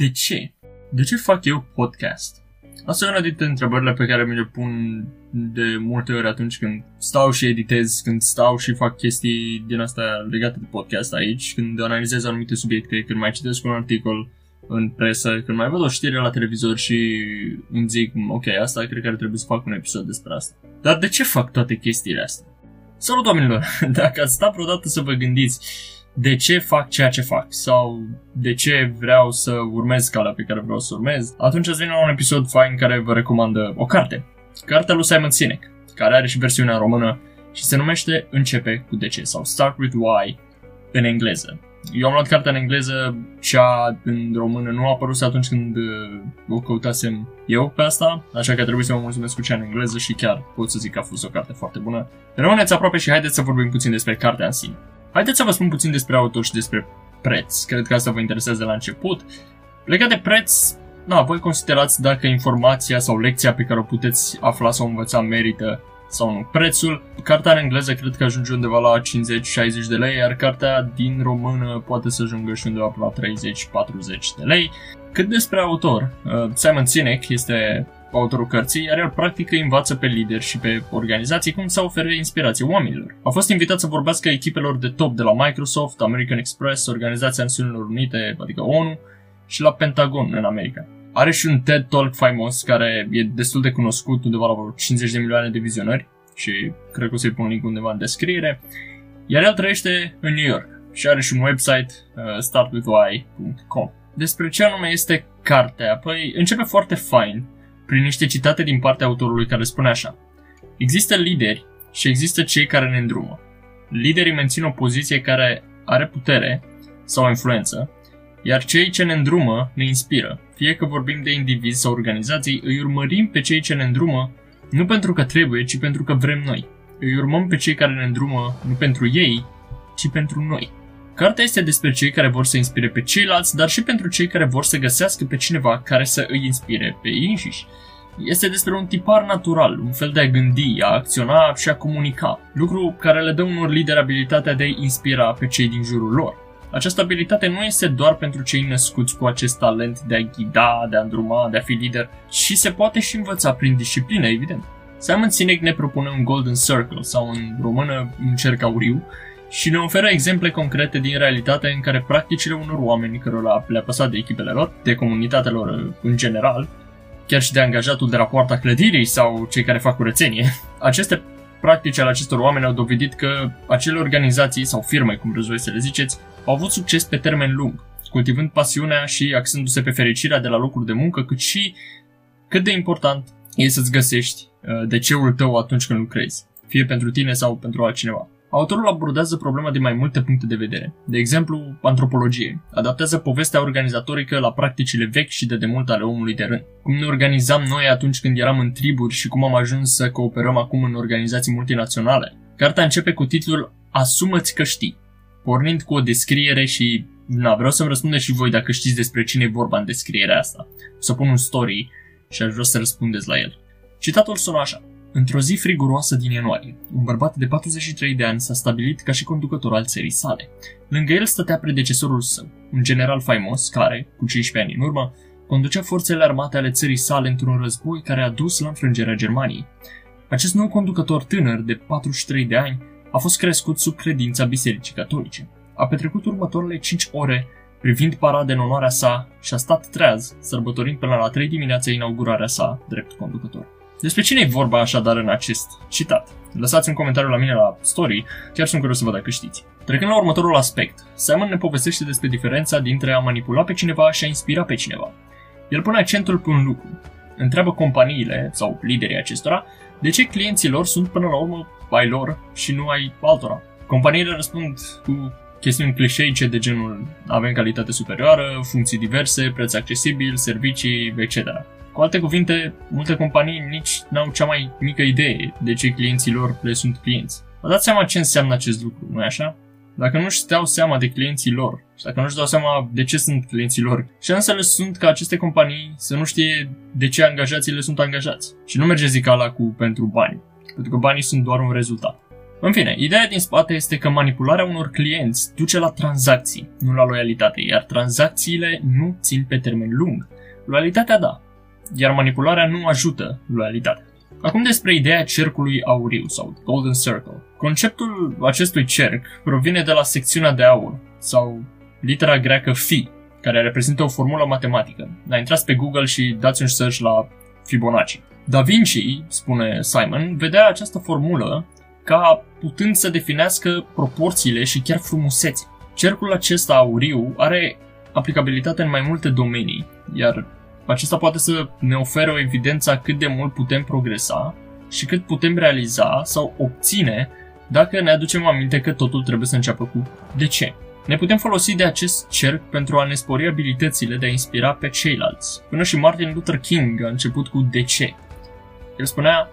De ce? De ce fac eu podcast? Asta e una dintre întrebările pe care mi le pun de multe ori atunci când stau și editez, când stau și fac chestii din asta legate de podcast aici, când analizez anumite subiecte, când mai citesc un articol în presă, când mai văd o știre la televizor și îmi zic, ok, asta cred că ar trebui să fac un episod despre asta. Dar de ce fac toate chestiile astea? Salut oamenilor! Dacă ați stat vreodată să vă gândiți de ce fac ceea ce fac sau de ce vreau să urmez calea pe care vreau să urmez, atunci ați venit la un episod fain care vă recomandă o carte. Cartea lui Simon Sinek, care are și versiunea în română și se numește Începe cu de ce sau Start with Why în engleză. Eu am luat cartea în engleză, cea în română nu a apărut atunci când uh, o căutasem eu pe asta, așa că trebuie să mă mulțumesc cu cea în engleză și chiar pot să zic că a fost o carte foarte bună. Rămâneți aproape și haideți să vorbim puțin despre cartea în sine. Haideți să vă spun puțin despre autor și despre preț. Cred că asta vă interesează de la început. Legat de preț, na, voi considerați dacă informația sau lecția pe care o puteți afla sau învăța merită sau nu. Prețul, cartea în engleză cred că ajunge undeva la 50-60 de lei, iar cartea din română poate să ajungă și undeva la 30-40 de lei. Cât despre autor, uh, Simon Sinek este autorul cărții, iar el practic îi învață pe lideri și pe organizații cum să ofere inspirație oamenilor. A fost invitat să vorbească echipelor de top de la Microsoft, American Express, Organizația Națiunilor Unite, adică ONU, și la Pentagon în America. Are și un TED Talk faimos care e destul de cunoscut, undeva la vreo 50 de milioane de vizionări și cred că o să-i pun link undeva în descriere. Iar el trăiește în New York și are și un website, uh, startwithwhy.com. Despre ce anume este cartea? Păi începe foarte fain prin niște citate din partea autorului care spune așa. Există lideri și există cei care ne îndrumă. Liderii mențin o poziție care are putere sau influență, iar cei ce ne îndrumă ne inspiră. Fie că vorbim de indivizi sau organizații, îi urmărim pe cei ce ne îndrumă nu pentru că trebuie, ci pentru că vrem noi. Îi urmăm pe cei care ne îndrumă nu pentru ei, ci pentru noi. Cartea este despre cei care vor să inspire pe ceilalți, dar și pentru cei care vor să găsească pe cineva care să îi inspire pe ei înșiși. Este despre un tipar natural, un fel de a gândi, a acționa și a comunica, lucru care le dă unor lideri abilitatea de a inspira pe cei din jurul lor. Această abilitate nu este doar pentru cei născuți cu acest talent de a ghida, de a îndruma, de a fi lider, ci se poate și învăța prin disciplină, evident. Simon Sinek ne propune un Golden Circle, sau în română un cerc auriu, și ne oferă exemple concrete din realitate în care practicile unor oameni cărora le-a păsat de echipele lor, de comunitatea lor în general, chiar și de angajatul de la poarta clădirii sau cei care fac curățenie, aceste practici ale acestor oameni au dovedit că acele organizații sau firme, cum vreți să le ziceți, au avut succes pe termen lung, cultivând pasiunea și axându-se pe fericirea de la locul de muncă, cât și cât de important e să-ți găsești uh, de ceul tău atunci când lucrezi, fie pentru tine sau pentru altcineva. Autorul abordează problema din mai multe puncte de vedere. De exemplu, antropologie. Adaptează povestea organizatorică la practicile vechi și de demult ale omului de rând. Cum ne organizam noi atunci când eram în triburi și cum am ajuns să cooperăm acum în organizații multinaționale. Cartea începe cu titlul Asumă-ți că știi, pornind cu o descriere și na, vreau să-mi răspundeți și voi dacă știți despre cine e vorba în descrierea asta. O să pun un story și aș vrea să răspundeți la el. Citatul sună așa. Într-o zi friguroasă din ianuarie, un bărbat de 43 de ani s-a stabilit ca și conducător al țării sale. Lângă el stătea predecesorul său, un general faimos care, cu 15 ani în urmă, conducea forțele armate ale țării sale într-un război care a dus la înfrângerea Germaniei. Acest nou conducător tânăr de 43 de ani a fost crescut sub credința Bisericii Catolice. A petrecut următoarele 5 ore privind parade în onoarea sa și a stat treaz, sărbătorind până la 3 dimineața inaugurarea sa drept conducător. Despre cine e vorba așadar în acest citat? Lăsați un comentariu la mine la story, chiar sunt curios să văd dacă știți. Trecând la următorul aspect, Simon ne povestește despre diferența dintre a manipula pe cineva și a inspira pe cineva. El pune accentul pe un lucru. Întreabă companiile sau liderii acestora de ce clienții lor sunt până la urmă ai lor și nu ai altora. Companiile răspund cu chestiuni clișeice de genul avem calitate superioară, funcții diverse, preț accesibil, servicii, etc. Cu alte cuvinte, multe companii nici n-au cea mai mică idee de ce clienții lor le sunt clienți. Vă dați seama ce înseamnă acest lucru, nu-i așa? Dacă nu-și dau seama de clienții lor și dacă nu-și dau seama de ce sunt clienții lor, șansele sunt ca aceste companii să nu știe de ce angajații le sunt angajați. Și nu merge zicala cu pentru bani, pentru că banii sunt doar un rezultat. În fine, ideea din spate este că manipularea unor clienți duce la tranzacții, nu la loialitate, iar tranzacțiile nu țin pe termen lung. Loialitatea da, iar manipularea nu ajută loialitatea. Acum despre ideea cercului auriu sau Golden Circle. Conceptul acestui cerc provine de la secțiunea de aur sau litera greacă phi, care reprezintă o formulă matematică. Da, intrați pe Google și dați un search la Fibonacci. Da Vinci, spune Simon, vedea această formulă ca putând să definească proporțiile și chiar frumusețea. Cercul acesta auriu are aplicabilitate în mai multe domenii, iar acesta poate să ne ofere o evidență a cât de mult putem progresa și cât putem realiza sau obține dacă ne aducem aminte că totul trebuie să înceapă cu de ce. Ne putem folosi de acest cerc pentru a ne spori abilitățile de a inspira pe ceilalți. Până și Martin Luther King a început cu de ce. El spunea,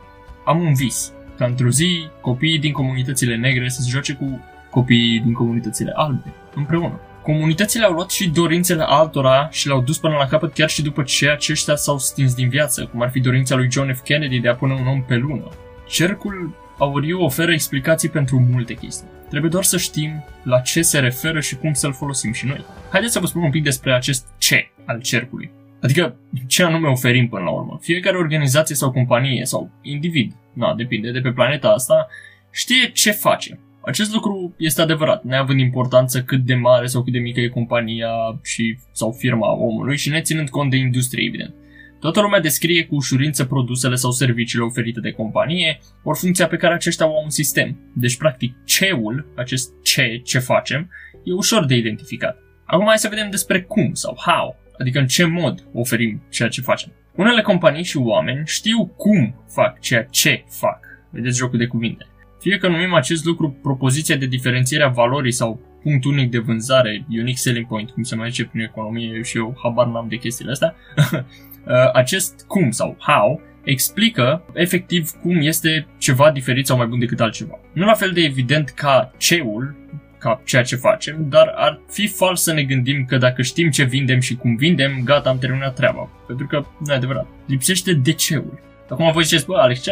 am un vis, ca într-o zi copiii din comunitățile negre să se joace cu copiii din comunitățile albe, împreună. Comunitățile au luat și dorințele altora și le-au dus până la capăt chiar și după ce aceștia s-au stins din viață, cum ar fi dorința lui John F. Kennedy de a pune un om pe lună. Cercul auriu oferă explicații pentru multe chestii. Trebuie doar să știm la ce se referă și cum să-l folosim și noi. Haideți să vă spun un pic despre acest ce al cercului. Adică ce anume oferim până la urmă. Fiecare organizație sau companie sau individ, na, depinde de pe planeta asta, știe ce face. Acest lucru este adevărat, neavând importanță cât de mare sau cât de mică e compania și, sau firma omului și neținând cont de industrie, evident. Toată lumea descrie cu ușurință produsele sau serviciile oferite de companie, ori funcția pe care aceștia o au în sistem. Deci, practic, ce-ul, acest ce, ce facem, e ușor de identificat. Acum hai să vedem despre cum sau how, adică în ce mod oferim ceea ce facem. Unele companii și oameni știu cum fac ceea ce fac. Vedeți jocul de cuvinte. Fie că numim acest lucru propoziția de diferențiere a valorii sau punct unic de vânzare, unique selling point, cum se mai zice prin economie și eu habar n-am de chestiile astea, uh, acest cum sau how explică efectiv cum este ceva diferit sau mai bun decât altceva. Nu la fel de evident ca ceul, ca ceea ce facem, dar ar fi fals să ne gândim că dacă știm ce vindem și cum vindem, gata, am terminat treaba. Pentru că nu e adevărat. Lipsește DC-ul. Acum voi ziceți, bă, Alex, ce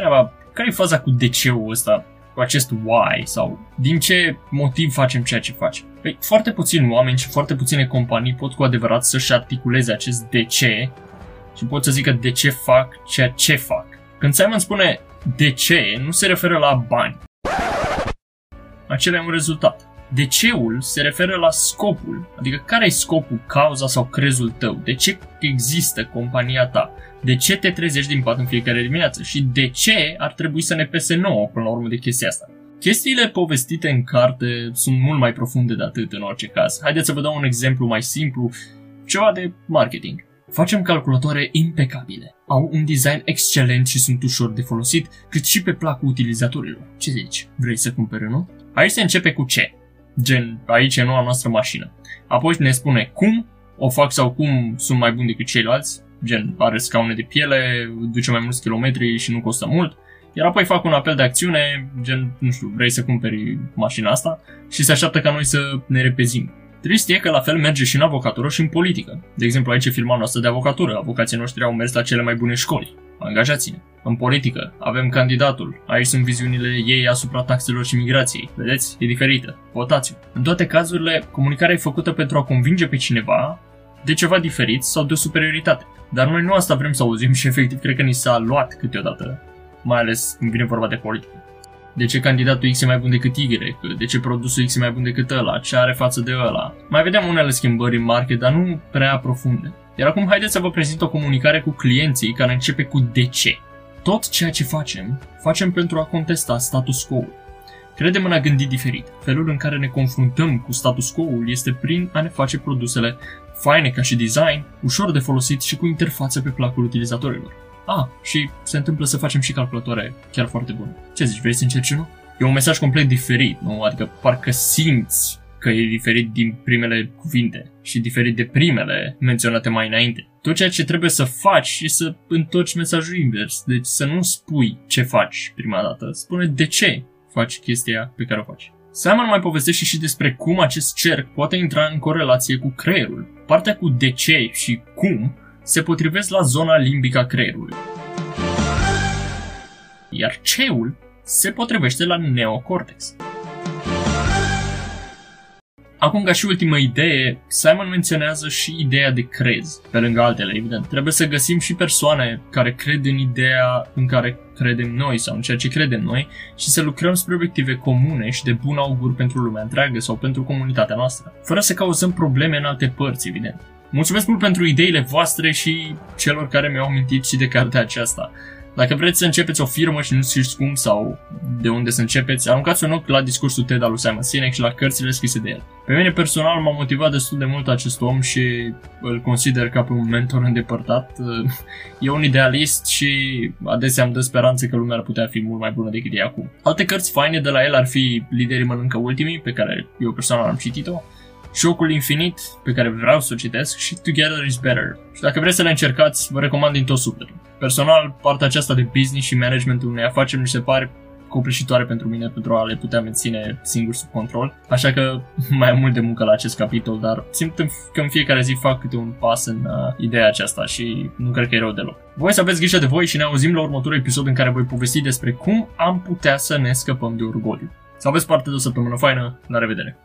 care e faza cu DC-ul ăsta? Cu acest why sau din ce motiv facem ceea ce facem. Păi, foarte puțini oameni și foarte puține companii pot cu adevărat să-și articuleze acest de ce și pot să zică de ce fac ceea ce fac. Când Simon spune de ce, nu se referă la bani. Acela e un rezultat. De ceul se referă la scopul, adică care e scopul, cauza sau crezul tău, de ce există compania ta, de ce te trezești din pat în fiecare dimineață și de ce ar trebui să ne pese nouă până la urmă de chestia asta. Chestiile povestite în carte sunt mult mai profunde de atât în orice caz. Haideți să vă dau un exemplu mai simplu, ceva de marketing. Facem calculatoare impecabile. Au un design excelent și sunt ușor de folosit, cât și pe placul utilizatorilor. Ce zici? Vrei să cumperi unul? Aici se începe cu ce. Gen, aici e noua noastră mașină. Apoi ne spune cum o fac sau cum sunt mai buni decât ceilalți, gen are scaune de piele, duce mai mulți kilometri și nu costă mult, iar apoi fac un apel de acțiune, gen, nu știu, vrei să cumperi mașina asta și se așteaptă ca noi să ne repezim. Trist e că la fel merge și în avocatură și în politică. De exemplu, aici e firma noastră de avocatură. Avocații noștri au mers la cele mai bune școli. Angajați-ne. În politică, avem candidatul. Aici sunt viziunile ei asupra taxelor și migrației. Vedeți? E diferită. votați În toate cazurile, comunicarea e făcută pentru a convinge pe cineva de ceva diferit sau de o superioritate. Dar noi nu asta vrem să auzim și efectiv cred că ni s-a luat câteodată, mai ales când vine vorba de politică. De ce candidatul X e mai bun decât Y? De ce produsul X e mai bun decât ăla? Ce are față de ăla? Mai vedem unele schimbări în market, dar nu prea profunde. Iar acum haideți să vă prezint o comunicare cu clienții care începe cu de ce. Tot ceea ce facem, facem pentru a contesta status quo-ul. Credem în a gândi diferit. Felul în care ne confruntăm cu status quo-ul este prin a ne face produsele faine ca și design, ușor de folosit și cu interfață pe placul utilizatorilor. Ah, și se întâmplă să facem și calculatoare chiar foarte bune. Ce zici, vrei să încerci nu? E un mesaj complet diferit, nu? Adică parcă simți că e diferit din primele cuvinte și diferit de primele menționate mai înainte. Tot ceea ce trebuie să faci e să întorci mesajul invers, deci să nu spui ce faci prima dată, spune de ce faci chestia pe care o faci. Simon mai povestește și despre cum acest cerc poate intra în corelație cu creierul. Partea cu de ce și cum se potrivesc la zona limbică a creierului. Iar ceul se potrivește la neocortex. Acum, ca și ultimă idee, Simon menționează și ideea de crez, pe lângă altele, evident. Trebuie să găsim și persoane care cred în ideea în care credem noi sau în ceea ce credem noi și să lucrăm spre obiective comune și de bun augur pentru lumea întreagă sau pentru comunitatea noastră, fără să cauzăm probleme în alte părți, evident. Mulțumesc mult pentru ideile voastre și celor care mi-au mintit și de cartea aceasta. Dacă vreți să începeți o firmă și nu știți cum sau de unde să începeți, aruncați un ochi la discursul TED al lui Simon Sinek și la cărțile scrise de el. Pe mine personal m-a motivat destul de mult acest om și îl consider ca pe un mentor îndepărtat. E un idealist și adesea îmi dă speranță că lumea ar putea fi mult mai bună decât e acum. Alte cărți faine de la el ar fi Liderii mănâncă ultimii, pe care eu personal am citit-o, Jocul Infinit, pe care vreau să o citesc, și Together is Better. Și dacă vreți să le încercați, vă recomand din tot sufletul. Personal, partea aceasta de business și managementul unei afaceri mi se pare copleșitoare pentru mine pentru a le putea menține singur sub control. Așa că mai am mult de muncă la acest capitol, dar simt că în fiecare zi fac câte un pas în uh, ideea aceasta și nu cred că e rău deloc. Voi să aveți grijă de voi și ne auzim la următorul episod în care voi povesti despre cum am putea să ne scăpăm de orgoliu. Să aveți parte de o săptămână faină, la revedere!